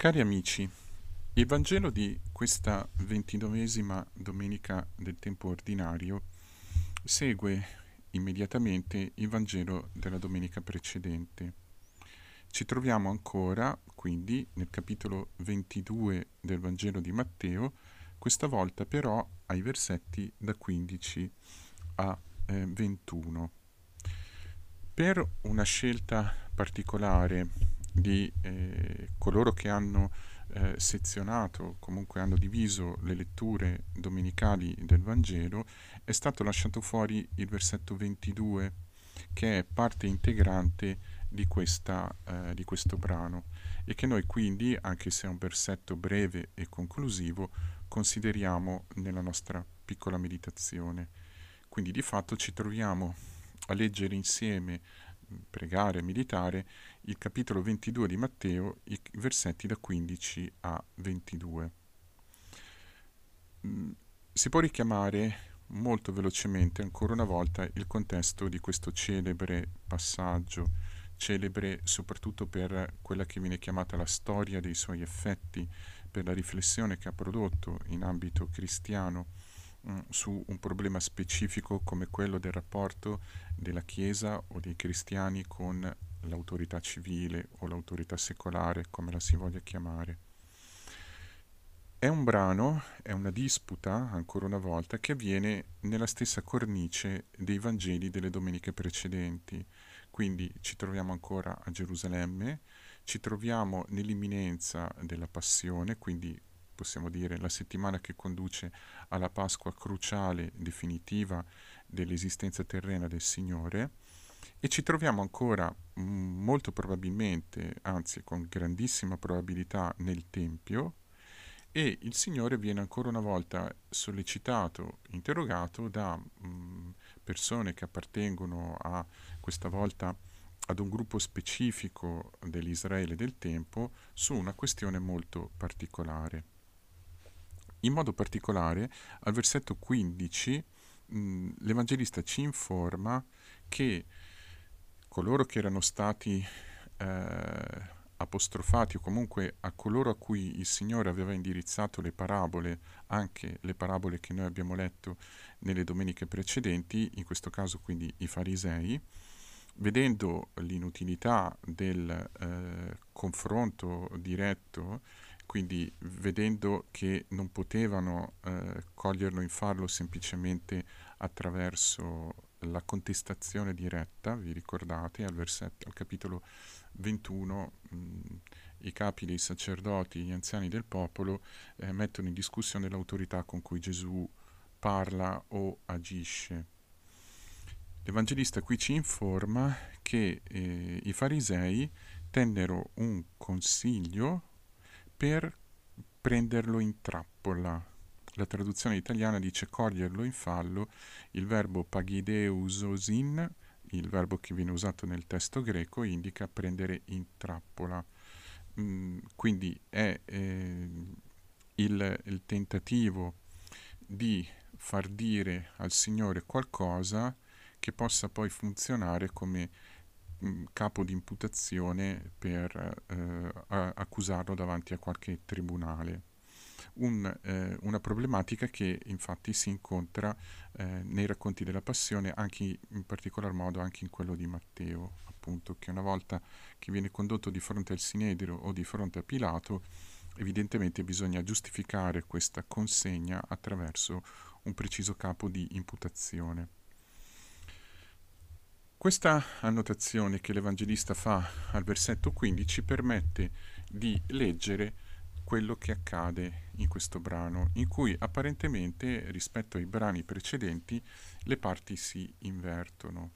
Cari amici, il Vangelo di questa ventinovesima domenica del tempo ordinario segue immediatamente il Vangelo della domenica precedente. Ci troviamo ancora, quindi, nel capitolo 22 del Vangelo di Matteo, questa volta però ai versetti da 15 a eh, 21. Per una scelta particolare di eh, coloro che hanno eh, sezionato, comunque hanno diviso le letture domenicali del Vangelo, è stato lasciato fuori il versetto 22, che è parte integrante di, questa, eh, di questo brano e che noi quindi, anche se è un versetto breve e conclusivo, consideriamo nella nostra piccola meditazione. Quindi di fatto ci troviamo a leggere insieme pregare, meditare, il capitolo 22 di Matteo, i versetti da 15 a 22. Mm, si può richiamare molto velocemente ancora una volta il contesto di questo celebre passaggio, celebre soprattutto per quella che viene chiamata la storia dei suoi effetti, per la riflessione che ha prodotto in ambito cristiano Mm, su un problema specifico come quello del rapporto della Chiesa o dei cristiani con l'autorità civile o l'autorità secolare, come la si voglia chiamare. È un brano, è una disputa, ancora una volta, che avviene nella stessa cornice dei Vangeli delle domeniche precedenti. Quindi ci troviamo ancora a Gerusalemme, ci troviamo nell'imminenza della passione, quindi possiamo dire, la settimana che conduce alla Pasqua cruciale, definitiva dell'esistenza terrena del Signore e ci troviamo ancora mm, molto probabilmente, anzi con grandissima probabilità, nel Tempio e il Signore viene ancora una volta sollecitato, interrogato da mh, mm, persone che appartengono a questa volta ad un gruppo specifico dell'Israele del tempo su una questione molto particolare. In modo particolare, al versetto 15, mh, l'Evangelista ci informa che coloro che erano stati eh, apostrofati o comunque a coloro a cui il Signore aveva indirizzato le parabole, anche le parabole che noi abbiamo letto nelle domeniche precedenti, in questo caso quindi i farisei, vedendo l'inutilità del eh, confronto diretto quindi vedendo che non potevano eh, coglierlo in fallo semplicemente attraverso la contestazione diretta, vi ricordate, al, versetto, al capitolo 21 mh, i capi dei sacerdoti, gli anziani del popolo eh, mettono in discussione l'autorità con cui Gesù parla o agisce. L'Evangelista qui ci informa che eh, i farisei tennero un consiglio per prenderlo in trappola. La traduzione italiana dice coglierlo in fallo, il verbo pagideusosin, il verbo che viene usato nel testo greco, indica prendere in trappola. Mm, quindi è eh, il, il tentativo di far dire al Signore qualcosa che possa poi funzionare come capo di imputazione per eh, accusarlo davanti a qualche tribunale. Un, eh, una problematica che infatti si incontra eh, nei racconti della passione, anche in particolar modo anche in quello di Matteo, appunto, che una volta che viene condotto di fronte al Sinedrio o di fronte a Pilato, evidentemente bisogna giustificare questa consegna attraverso un preciso capo di imputazione. Questa annotazione che l'Evangelista fa al versetto 15 permette di leggere quello che accade in questo brano, in cui apparentemente rispetto ai brani precedenti le parti si invertono.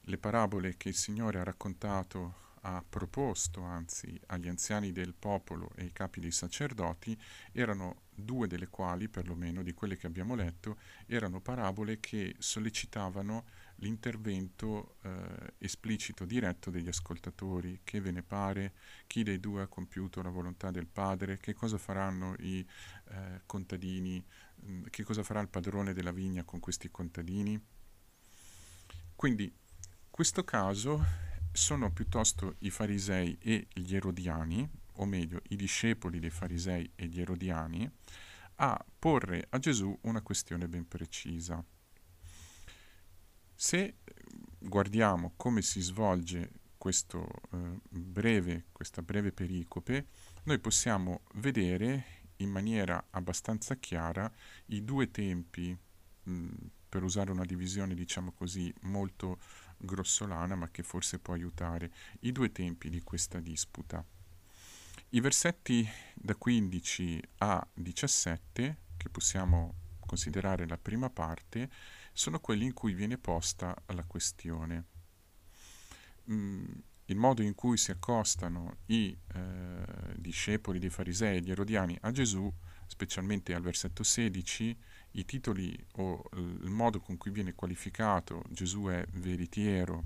Le parabole che il Signore ha raccontato, ha proposto anzi agli anziani del popolo e ai capi dei sacerdoti, erano due delle quali, perlomeno di quelle che abbiamo letto, erano parabole che sollecitavano l'intervento eh, esplicito, diretto degli ascoltatori, che ve ne pare, chi dei due ha compiuto la volontà del padre, che cosa faranno i eh, contadini, mh, mm, che cosa farà il padrone della vigna con questi contadini. Quindi, questo caso sono piuttosto i farisei e gli erodiani, o meglio i discepoli dei farisei e gli erodiani, a porre a Gesù una questione ben precisa. Se eh, guardiamo come si svolge questo, eh, breve, questa breve pericope, noi possiamo vedere in maniera abbastanza chiara i due tempi, mh, per usare una divisione diciamo così molto grossolana ma che forse può aiutare, i due tempi di questa disputa. I versetti da 15 a 17, che possiamo considerare la prima parte, sono quelli in cui viene posta la questione. Mm, il modo in cui si accostano i eh, discepoli dei farisei e gli erodiani a Gesù, specialmente al versetto 16, i titoli o il modo con cui viene qualificato Gesù è veritiero,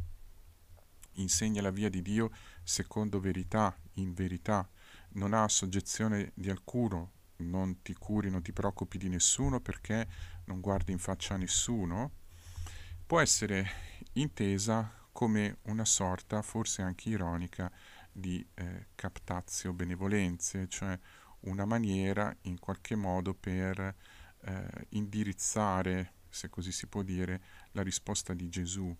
insegna la via di Dio secondo verità, in verità, non ha soggezione di alcuno, non ti curi, non ti preoccupi di nessuno perché non guardi in faccia a nessuno, può essere intesa come una sorta, forse anche ironica, di eh, captazio benevolenze, cioè una maniera in qualche modo per eh, indirizzare, se così si può dire, la risposta di Gesù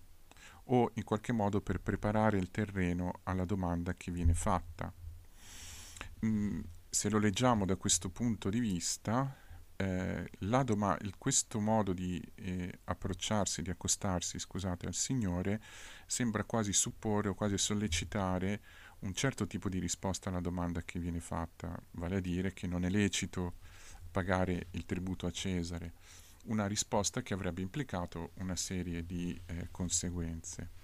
o in qualche modo per preparare il terreno alla domanda che viene fatta. Mm, se lo leggiamo da questo punto di vista, eh, doma- questo modo di eh, approcciarsi, di accostarsi, scusate, al Signore sembra quasi supporre o quasi sollecitare un certo tipo di risposta alla domanda che viene fatta, vale a dire che non è lecito pagare il tributo a Cesare, una risposta che avrebbe implicato una serie di eh, conseguenze.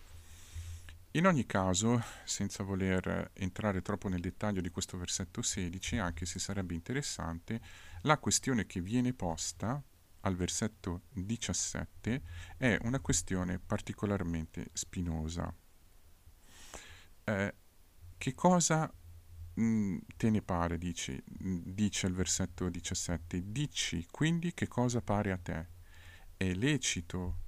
In ogni caso, senza voler entrare troppo nel dettaglio di questo versetto 16, anche se sarebbe interessante, la questione che viene posta al versetto 17 è una questione particolarmente spinosa. Eh, che cosa mh, mm, te ne pare, dice, dice il versetto 17, dici quindi che cosa pare a te? È lecito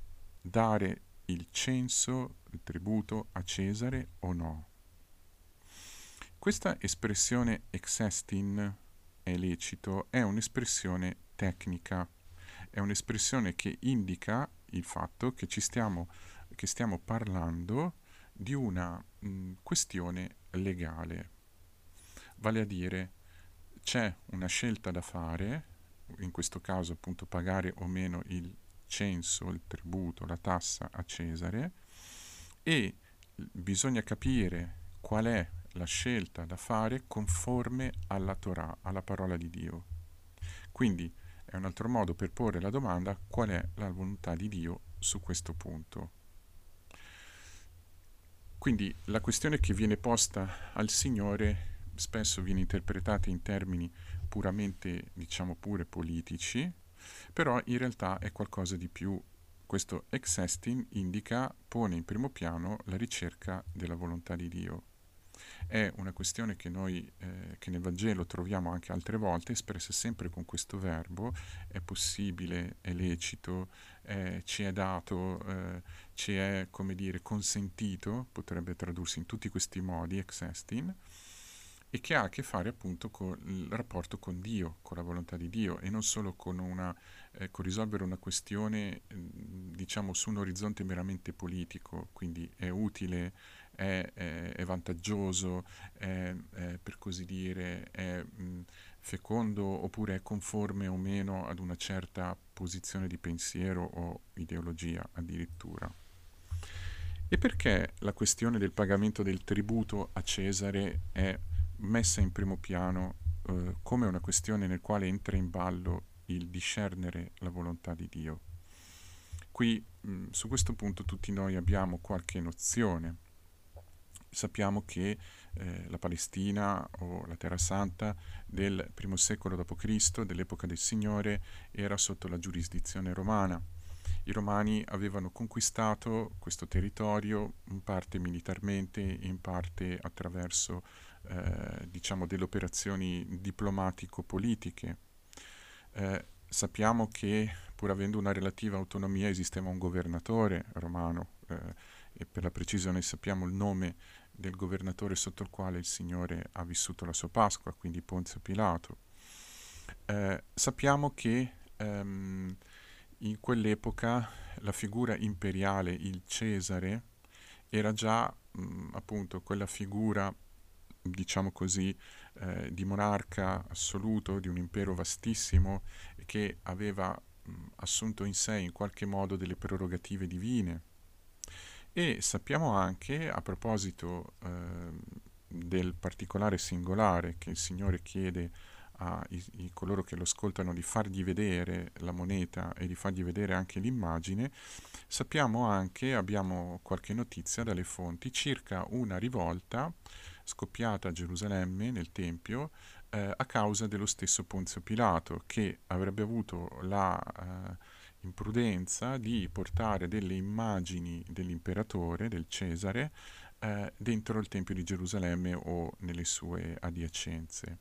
dare il censo, il tributo a Cesare o no? Questa espressione exestin è lecito è un'espressione tecnica, è un'espressione che indica il fatto che, ci stiamo, che stiamo parlando di una mh, questione legale. Vale a dire, c'è una scelta da fare, in questo caso appunto pagare o meno il censo, il tributo, la tassa a Cesare, e bisogna capire qual è la scelta da fare conforme alla Torah, alla parola di Dio. Quindi è un altro modo per porre la domanda qual è la volontà di Dio su questo punto. Quindi la questione che viene posta al Signore spesso viene interpretata in termini puramente, diciamo pure politici, però in realtà è qualcosa di più. Questo existing indica, pone in primo piano la ricerca della volontà di Dio. È una questione che noi, eh, che nel Vangelo troviamo anche altre volte, espressa sempre con questo verbo, è possibile, è lecito, è, ci è dato, eh, ci è, come dire, consentito, potrebbe tradursi in tutti questi modi, existing, e che ha a che fare appunto con il rapporto con Dio, con la volontà di Dio e non solo con, una, eh, con risolvere una questione diciamo su un orizzonte meramente politico, quindi è utile, è, è, è vantaggioso, è, per così dire, è mh, fecondo oppure è conforme o meno ad una certa posizione di pensiero o ideologia addirittura. E perché la questione del pagamento del tributo a Cesare è messa in primo piano eh, come una questione nel quale entra in ballo il discernere la volontà di Dio. Qui mh, su questo punto tutti noi abbiamo qualche nozione. Sappiamo che eh, la Palestina o la Terra Santa del primo secolo d.C., dell'epoca del Signore, era sotto la giurisdizione romana. I romani avevano conquistato questo territorio in parte militarmente, in parte attraverso eh, diciamo delle operazioni diplomatico-politiche. Eh, sappiamo che pur avendo una relativa autonomia esisteva un governatore romano eh, e per la precisione sappiamo il nome del governatore sotto il quale il Signore ha vissuto la sua Pasqua, quindi Ponzio Pilato. Eh, sappiamo che ehm, in quell'epoca la figura imperiale, il Cesare, era già mh, appunto quella figura, diciamo così, eh, di monarca assoluto di un impero vastissimo che aveva mh, assunto in sé in qualche modo delle prerogative divine. E sappiamo anche, a proposito eh, del particolare singolare che il Signore chiede a i, i coloro che lo ascoltano di fargli vedere la moneta e di fargli vedere anche l'immagine, sappiamo anche, abbiamo qualche notizia dalle fonti, circa una rivolta scoppiata a Gerusalemme nel Tempio eh, a causa dello stesso Ponzio Pilato che avrebbe avuto la eh, imprudenza di portare delle immagini dell'imperatore, del Cesare, eh, dentro il Tempio di Gerusalemme o nelle sue adiacenze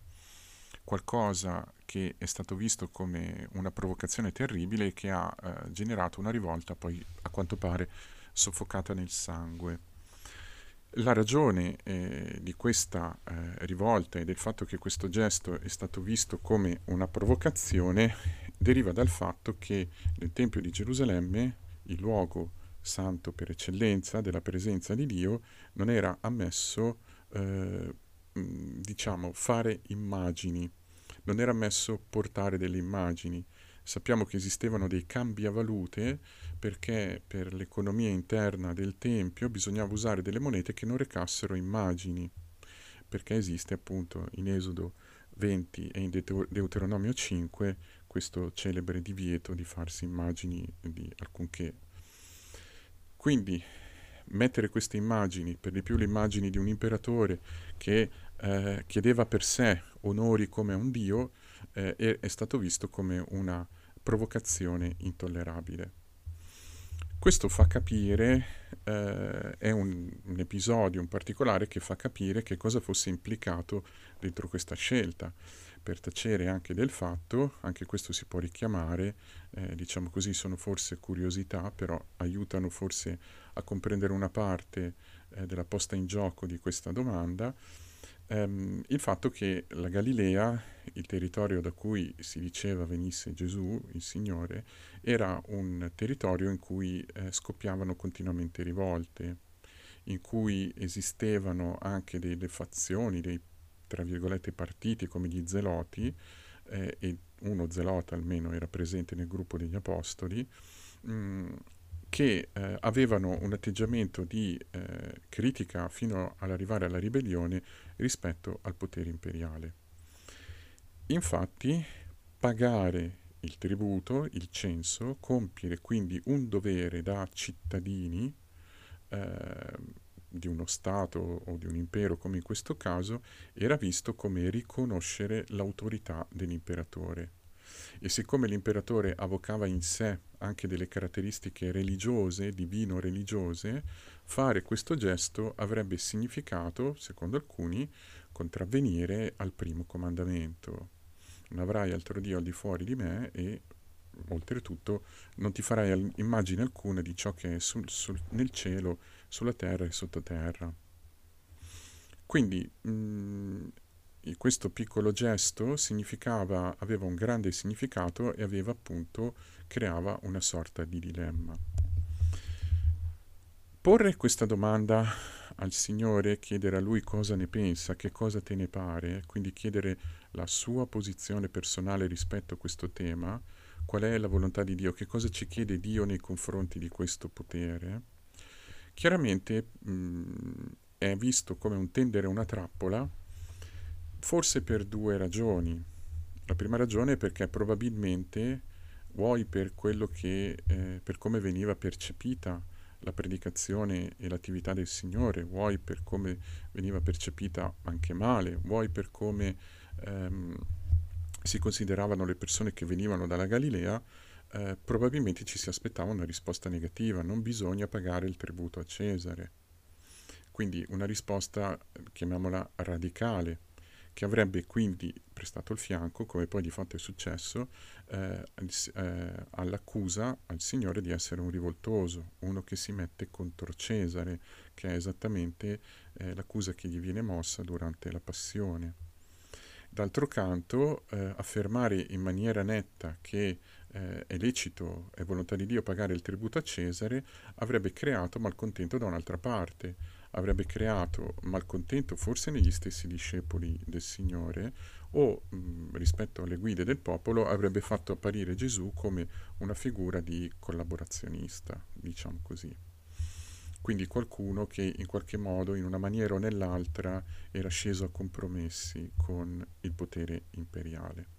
qualcosa che è stato visto come una provocazione terribile che ha eh, generato una rivolta poi a quanto pare soffocata nel sangue. La ragione eh, di questa eh, rivolta e del fatto che questo gesto è stato visto come una provocazione deriva dal fatto che nel Tempio di Gerusalemme, il luogo santo per eccellenza della presenza di Dio, non era ammesso eh, diciamo, fare immagini, non era ammesso portare delle immagini. Sappiamo che esistevano dei cambiavalute perché per l'economia interna del Tempio bisognava usare delle monete che non recassero immagini, perché esiste appunto in Esodo 20 e in Deuteronomio 5 questo celebre divieto di farsi immagini di alcunché. Quindi mettere queste immagini, per di più le immagini di un imperatore che eh, chiedeva per sé onori come un dio, eh, è, è stato visto come una provocazione intollerabile. Questo fa capire, eh, è un, un, episodio, un particolare che fa capire che cosa fosse implicato dentro questa scelta, per tacere anche del fatto, anche questo si può richiamare, eh, diciamo così, sono forse curiosità, però aiutano forse a comprendere una parte eh, della posta in gioco di questa domanda, ehm, il fatto che la Galilea, il territorio da cui si diceva venisse Gesù, il Signore, era un territorio in cui eh, scoppiavano continuamente rivolte, in cui esistevano anche delle fazioni, dei tra virgolette partiti come gli zeloti, eh, e uno zelota almeno era presente nel gruppo degli apostoli, mh, mm, che eh, avevano un atteggiamento di eh, critica fino all'arrivare alla ribellione rispetto al potere imperiale. Infatti, pagare il tributo, il censo, compiere quindi un dovere da cittadini eh, di uno Stato o di un impero come in questo caso, era visto come riconoscere l'autorità dell'imperatore. E siccome l'imperatore avvocava in sé anche delle caratteristiche religiose, divino-religiose, fare questo gesto avrebbe significato, secondo alcuni, contravvenire al primo comandamento. Non avrai altro Dio al di fuori di me e oltretutto non ti farai immagine alcuna di ciò che è sul, sul, nel cielo, sulla terra e sottoterra. Quindi mh, mm, questo piccolo gesto significava, aveva un grande significato e aveva appunto, creava una sorta di dilemma. Porre questa domanda al Signore, chiedere a Lui cosa ne pensa, che cosa te ne pare, quindi chiedere la sua posizione personale rispetto a questo tema, qual è la volontà di Dio, che cosa ci chiede Dio nei confronti di questo potere, chiaramente mh, è visto come un tendere una trappola, forse per due ragioni. La prima ragione è perché probabilmente, vuoi per quello che, eh, per come veniva percepita la predicazione e l'attività del Signore, vuoi per come veniva percepita anche male, vuoi per come ehm, si consideravano le persone che venivano dalla Galilea, eh, probabilmente ci si aspettava una risposta negativa, non bisogna pagare il tributo a Cesare. Quindi una risposta, chiamiamola radicale, che avrebbe quindi prestato il fianco, come poi di fatto è successo, eh, eh, all'accusa al Signore di essere un rivoltoso, uno che si mette contro Cesare, che è esattamente eh, l'accusa che gli viene mossa durante la passione. D'altro canto, eh, affermare in maniera netta che eh, è lecito, è volontà di Dio pagare il tributo a Cesare, avrebbe creato malcontento da un'altra parte, avrebbe creato malcontento forse negli stessi discepoli del Signore o mh, rispetto alle guide del popolo avrebbe fatto apparire Gesù come una figura di collaborazionista, diciamo così. Quindi qualcuno che in qualche modo, in una maniera o nell'altra, era sceso a compromessi con il potere imperiale.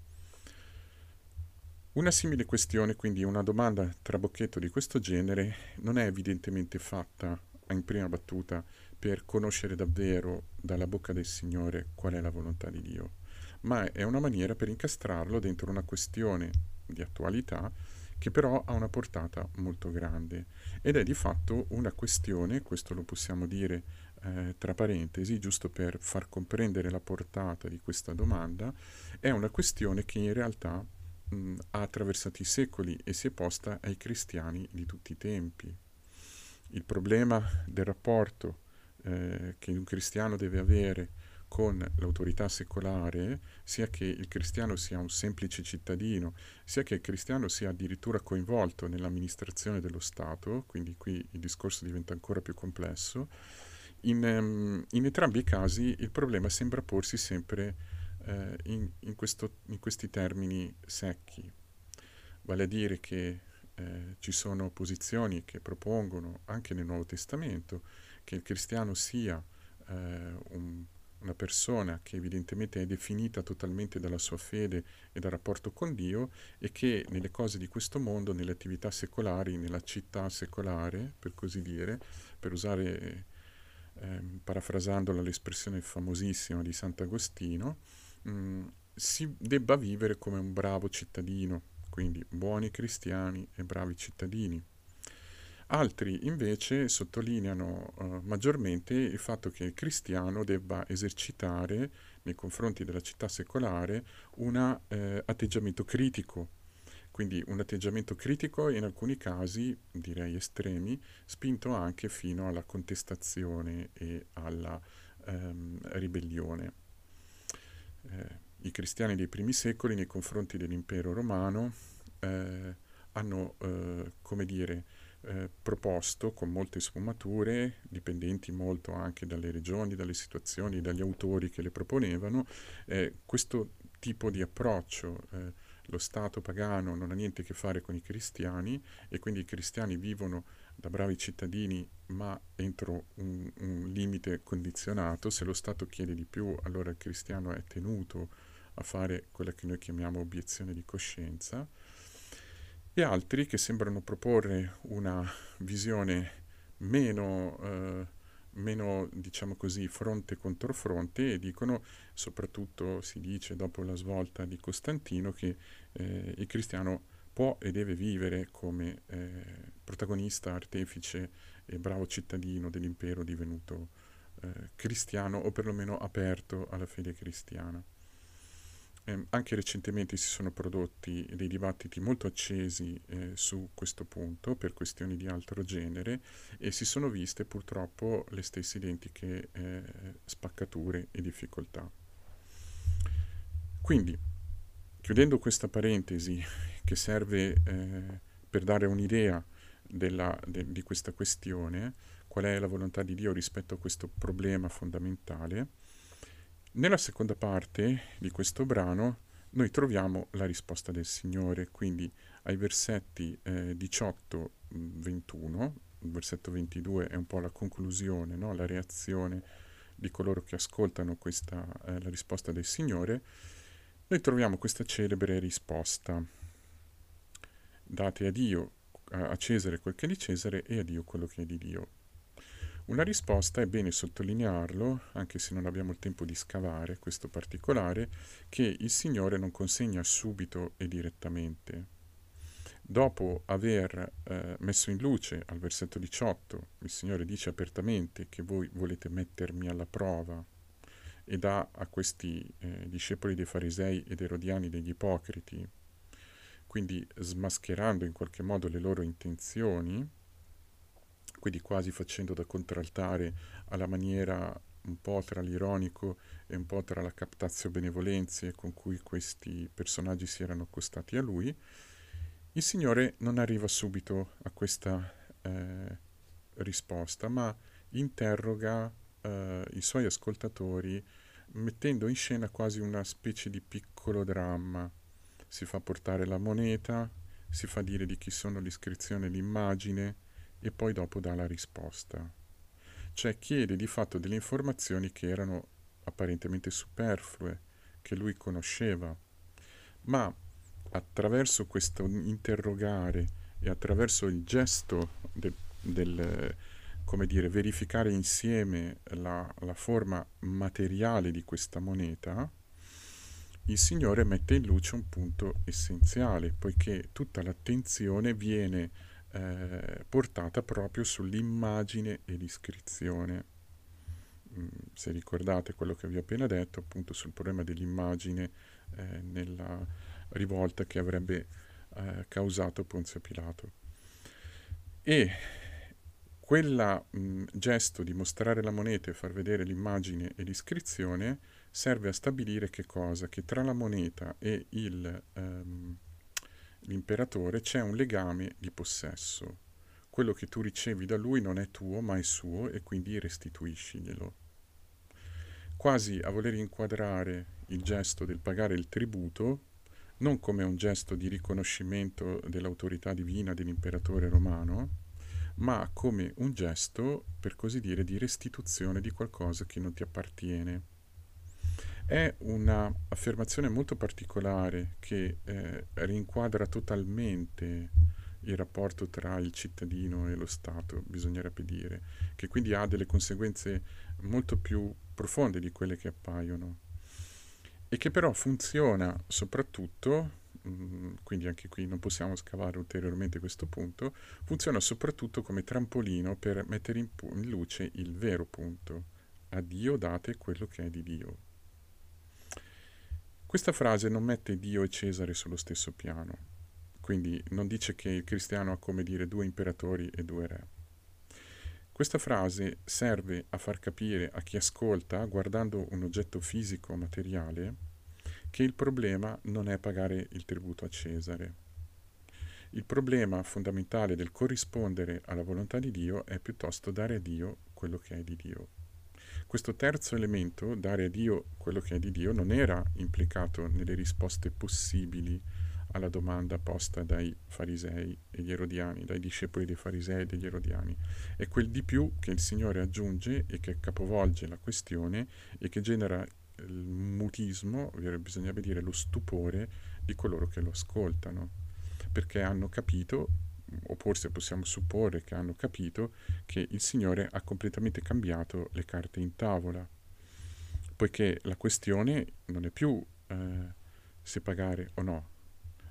Una simile questione, quindi una domanda trabocchetto di questo genere, non è evidentemente fatta in prima battuta per conoscere davvero dalla bocca del Signore qual è la volontà di Dio, ma è una maniera per incastrarlo dentro una questione di attualità che però ha una portata molto grande ed è di fatto una questione, questo lo possiamo dire eh, tra parentesi, giusto per far comprendere la portata di questa domanda, è una questione che in realtà mh, ha attraversato i secoli e si è posta ai cristiani di tutti i tempi. Il problema del rapporto eh, che un cristiano deve avere con l'autorità secolare, sia che il cristiano sia un semplice cittadino, sia che il cristiano sia addirittura coinvolto nell'amministrazione dello Stato, quindi qui il discorso diventa ancora più complesso, in, um, in entrambi i casi il problema sembra porsi sempre eh, in, in, questo, in, questi termini secchi, vale a dire che eh, ci sono posizioni che propongono anche nel Nuovo Testamento che il cristiano sia eh, un, una persona che evidentemente è definita totalmente dalla sua fede e dal rapporto con Dio e che nelle cose di questo mondo, nelle attività secolari, nella città secolare, per così dire, per usare, eh, parafrasandola l'espressione famosissima di Sant'Agostino, mh, mm, si debba vivere come un bravo cittadino, quindi buoni cristiani e bravi cittadini. Altri invece sottolineano uh, maggiormente il fatto che il cristiano debba esercitare nei confronti della città secolare un eh, atteggiamento critico, quindi un atteggiamento critico in alcuni casi, direi estremi, spinto anche fino alla contestazione e alla ehm, ribellione. Eh, I cristiani dei primi secoli nei confronti dell'impero romano eh, hanno, eh, come dire, eh, proposto con molte sfumature, dipendenti molto anche dalle regioni, dalle situazioni, dagli autori che le proponevano, eh, questo tipo di approccio. Eh, lo Stato pagano non ha niente a che fare con i cristiani e quindi i cristiani vivono da bravi cittadini ma entro un, un limite condizionato. Se lo Stato chiede di più, allora il cristiano è tenuto a fare quella che noi chiamiamo obiezione di coscienza e altri che sembrano proporre una visione meno, eh, meno, diciamo così, fronte contro fronte e dicono, soprattutto si dice dopo la svolta di Costantino, che eh, il cristiano può e deve vivere come eh, protagonista, artefice e bravo cittadino dell'impero divenuto eh, cristiano o perlomeno aperto alla fede cristiana. Eh, anche recentemente si sono prodotti dei dibattiti molto accesi eh, su questo punto per questioni di altro genere e si sono viste purtroppo le stesse identiche eh, spaccature e difficoltà. Quindi, chiudendo questa parentesi che serve eh, per dare un'idea della, de, di questa questione, qual è la volontà di Dio rispetto a questo problema fondamentale, nella seconda parte di questo brano noi troviamo la risposta del Signore, quindi ai versetti eh, 18-21, il versetto 22 è un po' la conclusione, no? la reazione di coloro che ascoltano questa, eh, la risposta del Signore, noi troviamo questa celebre risposta. Date a Dio, a Cesare quel che è di Cesare e a Dio quello che è di Dio. Una risposta, è bene sottolinearlo, anche se non abbiamo il tempo di scavare questo particolare, che il Signore non consegna subito e direttamente. Dopo aver eh, messo in luce al versetto 18, il Signore dice apertamente che voi volete mettermi alla prova e dà a questi eh, discepoli dei farisei ed erodiani degli ipocriti, quindi smascherando in qualche modo le loro intenzioni, quindi quasi facendo da contraltare alla maniera un po' tra l'ironico e un po' tra la captazio benevolenze con cui questi personaggi si erano accostati a lui, il Signore non arriva subito a questa eh, risposta, ma interroga eh, i suoi ascoltatori mettendo in scena quasi una specie di piccolo dramma. Si fa portare la moneta, si fa dire di chi sono l'iscrizione e l'immagine e poi dopo dà la risposta. Cioè chiede di fatto delle informazioni che erano apparentemente superflue, che lui conosceva, ma attraverso questo interrogare e attraverso il gesto del, del come dire, verificare insieme la, la forma materiale di questa moneta, il Signore mette in luce un punto essenziale, poiché tutta l'attenzione viene eh, portata proprio sull'immagine e l'iscrizione. Mm, se ricordate quello che vi ho appena detto, appunto sul problema dell'immagine eh, nella rivolta che avrebbe eh, causato Ponzio Pilato. E quel gesto di mostrare la moneta e far vedere l'immagine e l'iscrizione serve a stabilire che cosa? Che tra la moneta e il, um, l'imperatore c'è un legame di possesso. Quello che tu ricevi da lui non è tuo ma è suo e quindi restituisciglielo. Quasi a voler inquadrare il gesto del pagare il tributo non come un gesto di riconoscimento dell'autorità divina dell'imperatore romano, ma come un gesto, per così dire, di restituzione di qualcosa che non ti appartiene. È un'affermazione molto particolare che eh, rinquadra totalmente il rapporto tra il cittadino e lo Stato, bisognerebbe dire, che quindi ha delle conseguenze molto più profonde di quelle che appaiono e che però funziona soprattutto Mm, quindi anche qui non possiamo scavare ulteriormente questo punto, funziona soprattutto come trampolino per mettere in, pu- in luce il vero punto. A Dio date quello che è di Dio. Questa frase non mette Dio e Cesare sullo stesso piano, quindi non dice che il cristiano ha come dire due imperatori e due re. Questa frase serve a far capire a chi ascolta, guardando un oggetto fisico materiale, che il problema non è pagare il tributo a Cesare. Il problema fondamentale del corrispondere alla volontà di Dio è piuttosto dare a Dio quello che è di Dio. Questo terzo elemento, dare a Dio quello che è di Dio, non era implicato nelle risposte possibili alla domanda posta dai farisei e gli erodiani, dai discepoli dei farisei e degli erodiani. È quel di più che il Signore aggiunge e che capovolge la questione e che genera il mutismo, bisognerebbe dire lo stupore di coloro che lo ascoltano, perché hanno capito, o forse possiamo supporre che hanno capito, che il Signore ha completamente cambiato le carte in tavola, poiché la questione non è più eh, se pagare o no,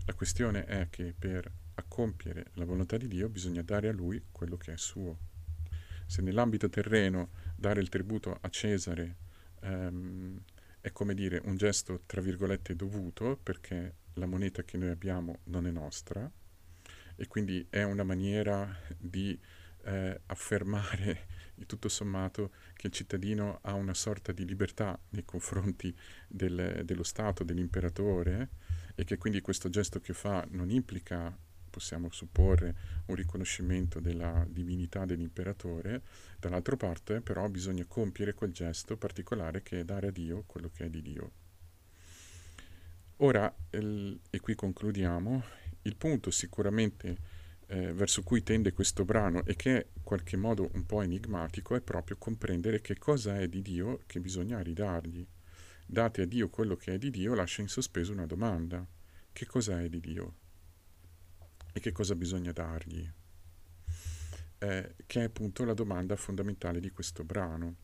la questione è che per accompiere la volontà di Dio bisogna dare a Lui quello che è suo. Se nell'ambito terreno dare il tributo a Cesare ehm, è come dire un gesto tra virgolette dovuto perché la moneta che noi abbiamo non è nostra e quindi è una maniera di eh, affermare tutto sommato che il cittadino ha una sorta di libertà nei confronti del, dello Stato, dell'imperatore e che quindi questo gesto che fa non implica possiamo supporre un riconoscimento della divinità dell'imperatore, dall'altra parte però bisogna compiere quel gesto particolare che è dare a Dio quello che è di Dio. Ora, il, e qui concludiamo, il punto sicuramente eh, verso cui tende questo brano e che è in qualche modo un po' enigmatico è proprio comprendere che cosa è di Dio che bisogna ridargli. Date a Dio quello che è di Dio lascia in sospeso una domanda. Che cosa è di Dio? e che cosa bisogna dargli, eh, che è appunto la domanda fondamentale di questo brano.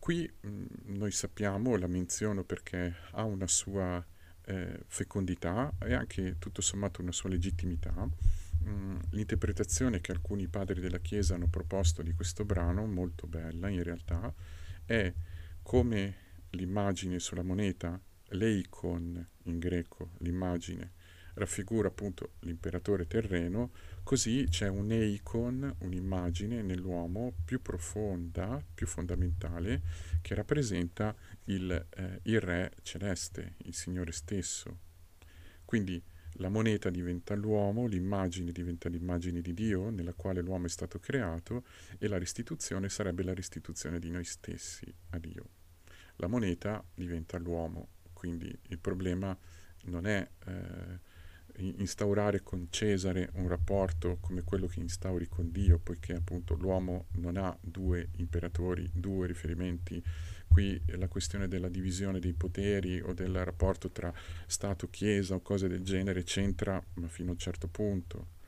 Qui mh, mm, noi sappiamo, la menziono perché ha una sua eh, fecondità e anche tutto sommato una sua legittimità. Mm, l'interpretazione che alcuni padri della Chiesa hanno proposto di questo brano, molto bella in realtà, è come l'immagine sulla moneta, l'eikon in greco, l'immagine, raffigura appunto l'imperatore terreno, così c'è un eikon, un'immagine nell'uomo più profonda, più fondamentale, che rappresenta il, eh, il re celeste, il Signore stesso. Quindi la moneta diventa l'uomo, l'immagine diventa l'immagine di Dio nella quale l'uomo è stato creato e la restituzione sarebbe la restituzione di noi stessi a Dio. La moneta diventa l'uomo, quindi il problema non è eh, instaurare con Cesare un rapporto come quello che instauri con Dio, poiché appunto l'uomo non ha due imperatori, due riferimenti. Qui la questione della divisione dei poteri o del rapporto tra Stato, Chiesa o cose del genere c'entra, ma fino a un certo punto.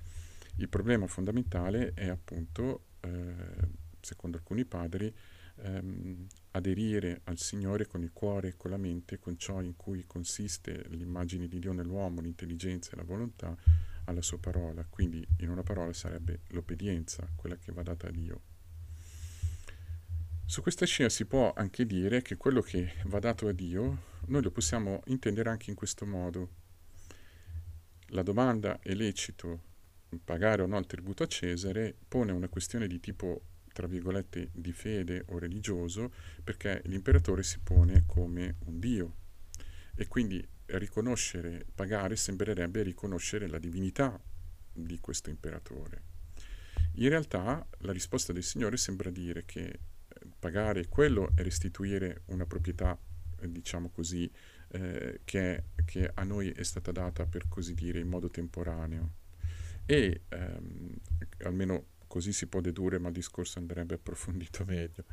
Il problema fondamentale è appunto, eh, secondo alcuni padri, ehm, aderire al Signore con il cuore con la mente, con ciò in cui consiste l'immagine di Dio nell'uomo, l'intelligenza e la volontà, alla sua parola. Quindi in una parola sarebbe l'obbedienza, quella che va data a Dio. Su questa scia si può anche dire che quello che va dato a Dio noi lo possiamo intendere anche in questo modo. La domanda è lecito pagare o no il tributo a Cesare pone una questione di tipo tra virgolette, di fede o religioso, perché l'imperatore si pone come un dio. E quindi riconoscere, pagare, sembrerebbe riconoscere la divinità di questo imperatore. In realtà la risposta del Signore sembra dire che eh, pagare quello è restituire una proprietà, eh, diciamo così, eh, che, che, a noi è stata data, per così dire, in modo temporaneo. E ehm, almeno così si può dedurre, ma il discorso andrebbe approfondito meglio.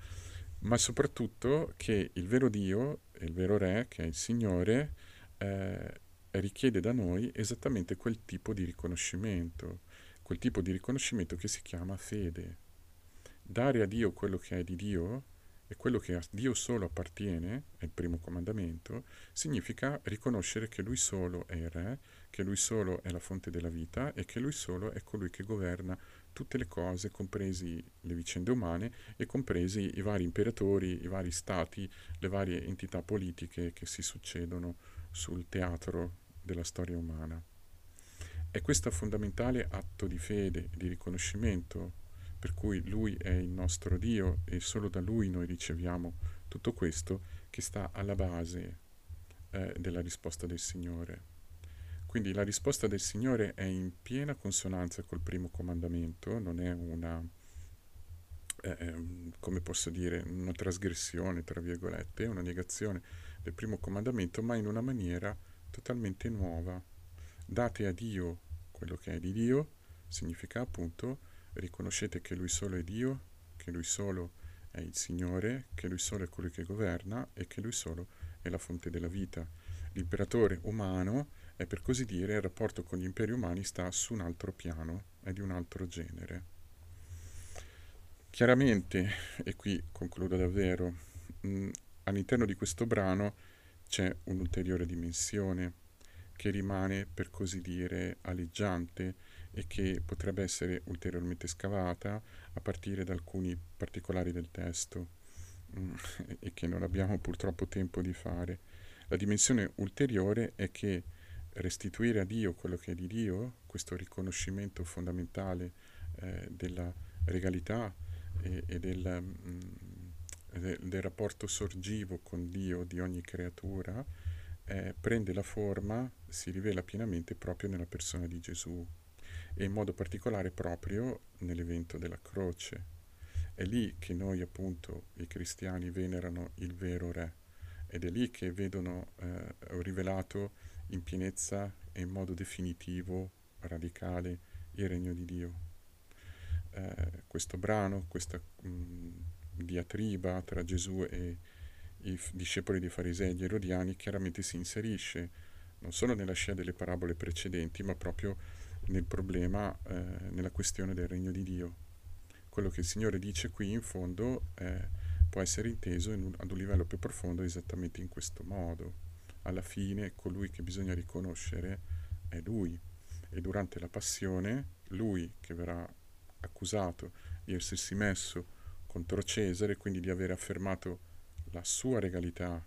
Ma soprattutto che il vero Dio, il vero Re, che è il Signore, eh, richiede da noi esattamente quel tipo di riconoscimento, quel tipo di riconoscimento che si chiama fede. Dare a Dio quello che è di Dio e quello che a Dio solo appartiene, è il primo comandamento, significa riconoscere che Lui solo è il Re, che Lui solo è la fonte della vita e che Lui solo è colui che governa tutte le cose, compresi le vicende umane e compresi i vari imperatori, i vari stati, le varie entità politiche che si succedono sul teatro della storia umana. È questo fondamentale atto di fede, di riconoscimento, per cui Lui è il nostro Dio e solo da Lui noi riceviamo tutto questo che sta alla base eh, della risposta del Signore. Quindi la risposta del Signore è in piena consonanza col primo comandamento, non è una, eh, come posso dire, una trasgressione, tra virgolette, una negazione del primo comandamento, ma in una maniera totalmente nuova. Date a Dio quello che è di Dio, significa appunto riconoscete che Lui solo è Dio, che Lui solo è il Signore, che Lui solo è colui che governa e che Lui solo è la fonte della vita. L'imperatore umano e per così dire il rapporto con gli imperi umani sta su un altro piano, è di un altro genere. Chiaramente, e qui concludo davvero, mh, all'interno di questo brano c'è un'ulteriore dimensione che rimane, per così dire, aleggiante e che potrebbe essere ulteriormente scavata a partire da alcuni particolari del testo mh, e che non abbiamo purtroppo tempo di fare. La dimensione ulteriore è che restituire a Dio quello che è di Dio, questo riconoscimento fondamentale eh, della regalità e, e del, mm, del, del, rapporto sorgivo con Dio di ogni creatura, eh, prende la forma, si rivela pienamente proprio nella persona di Gesù e in modo particolare proprio nell'evento della croce. È lì che noi appunto i cristiani venerano il vero Re ed è lì che vedono eh, rivelato in pienezza e in modo definitivo, radicale, il regno di Dio. Eh, questo brano, questa mh, diatriba tra Gesù e i f- discepoli dei farisei e gli erodiani chiaramente si inserisce non solo nella scia delle parabole precedenti, ma proprio nel problema, eh, nella questione del regno di Dio. Quello che il Signore dice qui in fondo eh, può essere inteso un, ad un livello più profondo esattamente in questo modo alla fine colui che bisogna riconoscere è lui. E durante la passione lui che verrà accusato di essersi messo contro Cesare, quindi di aver affermato la sua regalità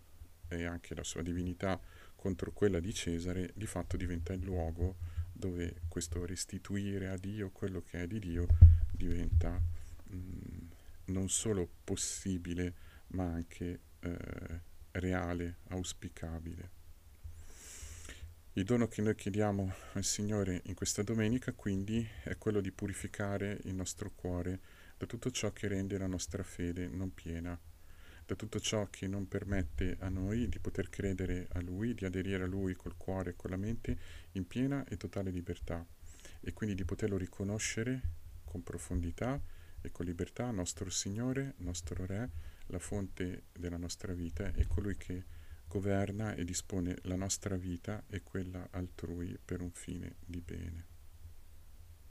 e anche la sua divinità contro quella di Cesare, di fatto diventa il luogo dove questo restituire a Dio quello che è di Dio diventa mh, mm, non solo possibile, ma anche eh, reale, auspicabile. Il dono che noi chiediamo al Signore in questa domenica quindi è quello di purificare il nostro cuore da tutto ciò che rende la nostra fede non piena, da tutto ciò che non permette a noi di poter credere a Lui, di aderire a Lui col cuore e con la mente in piena e totale libertà e quindi di poterlo riconoscere con profondità e con libertà nostro Signore, nostro Re, la fonte della nostra vita e colui che governa e dispone la nostra vita e quella altrui per un fine di bene.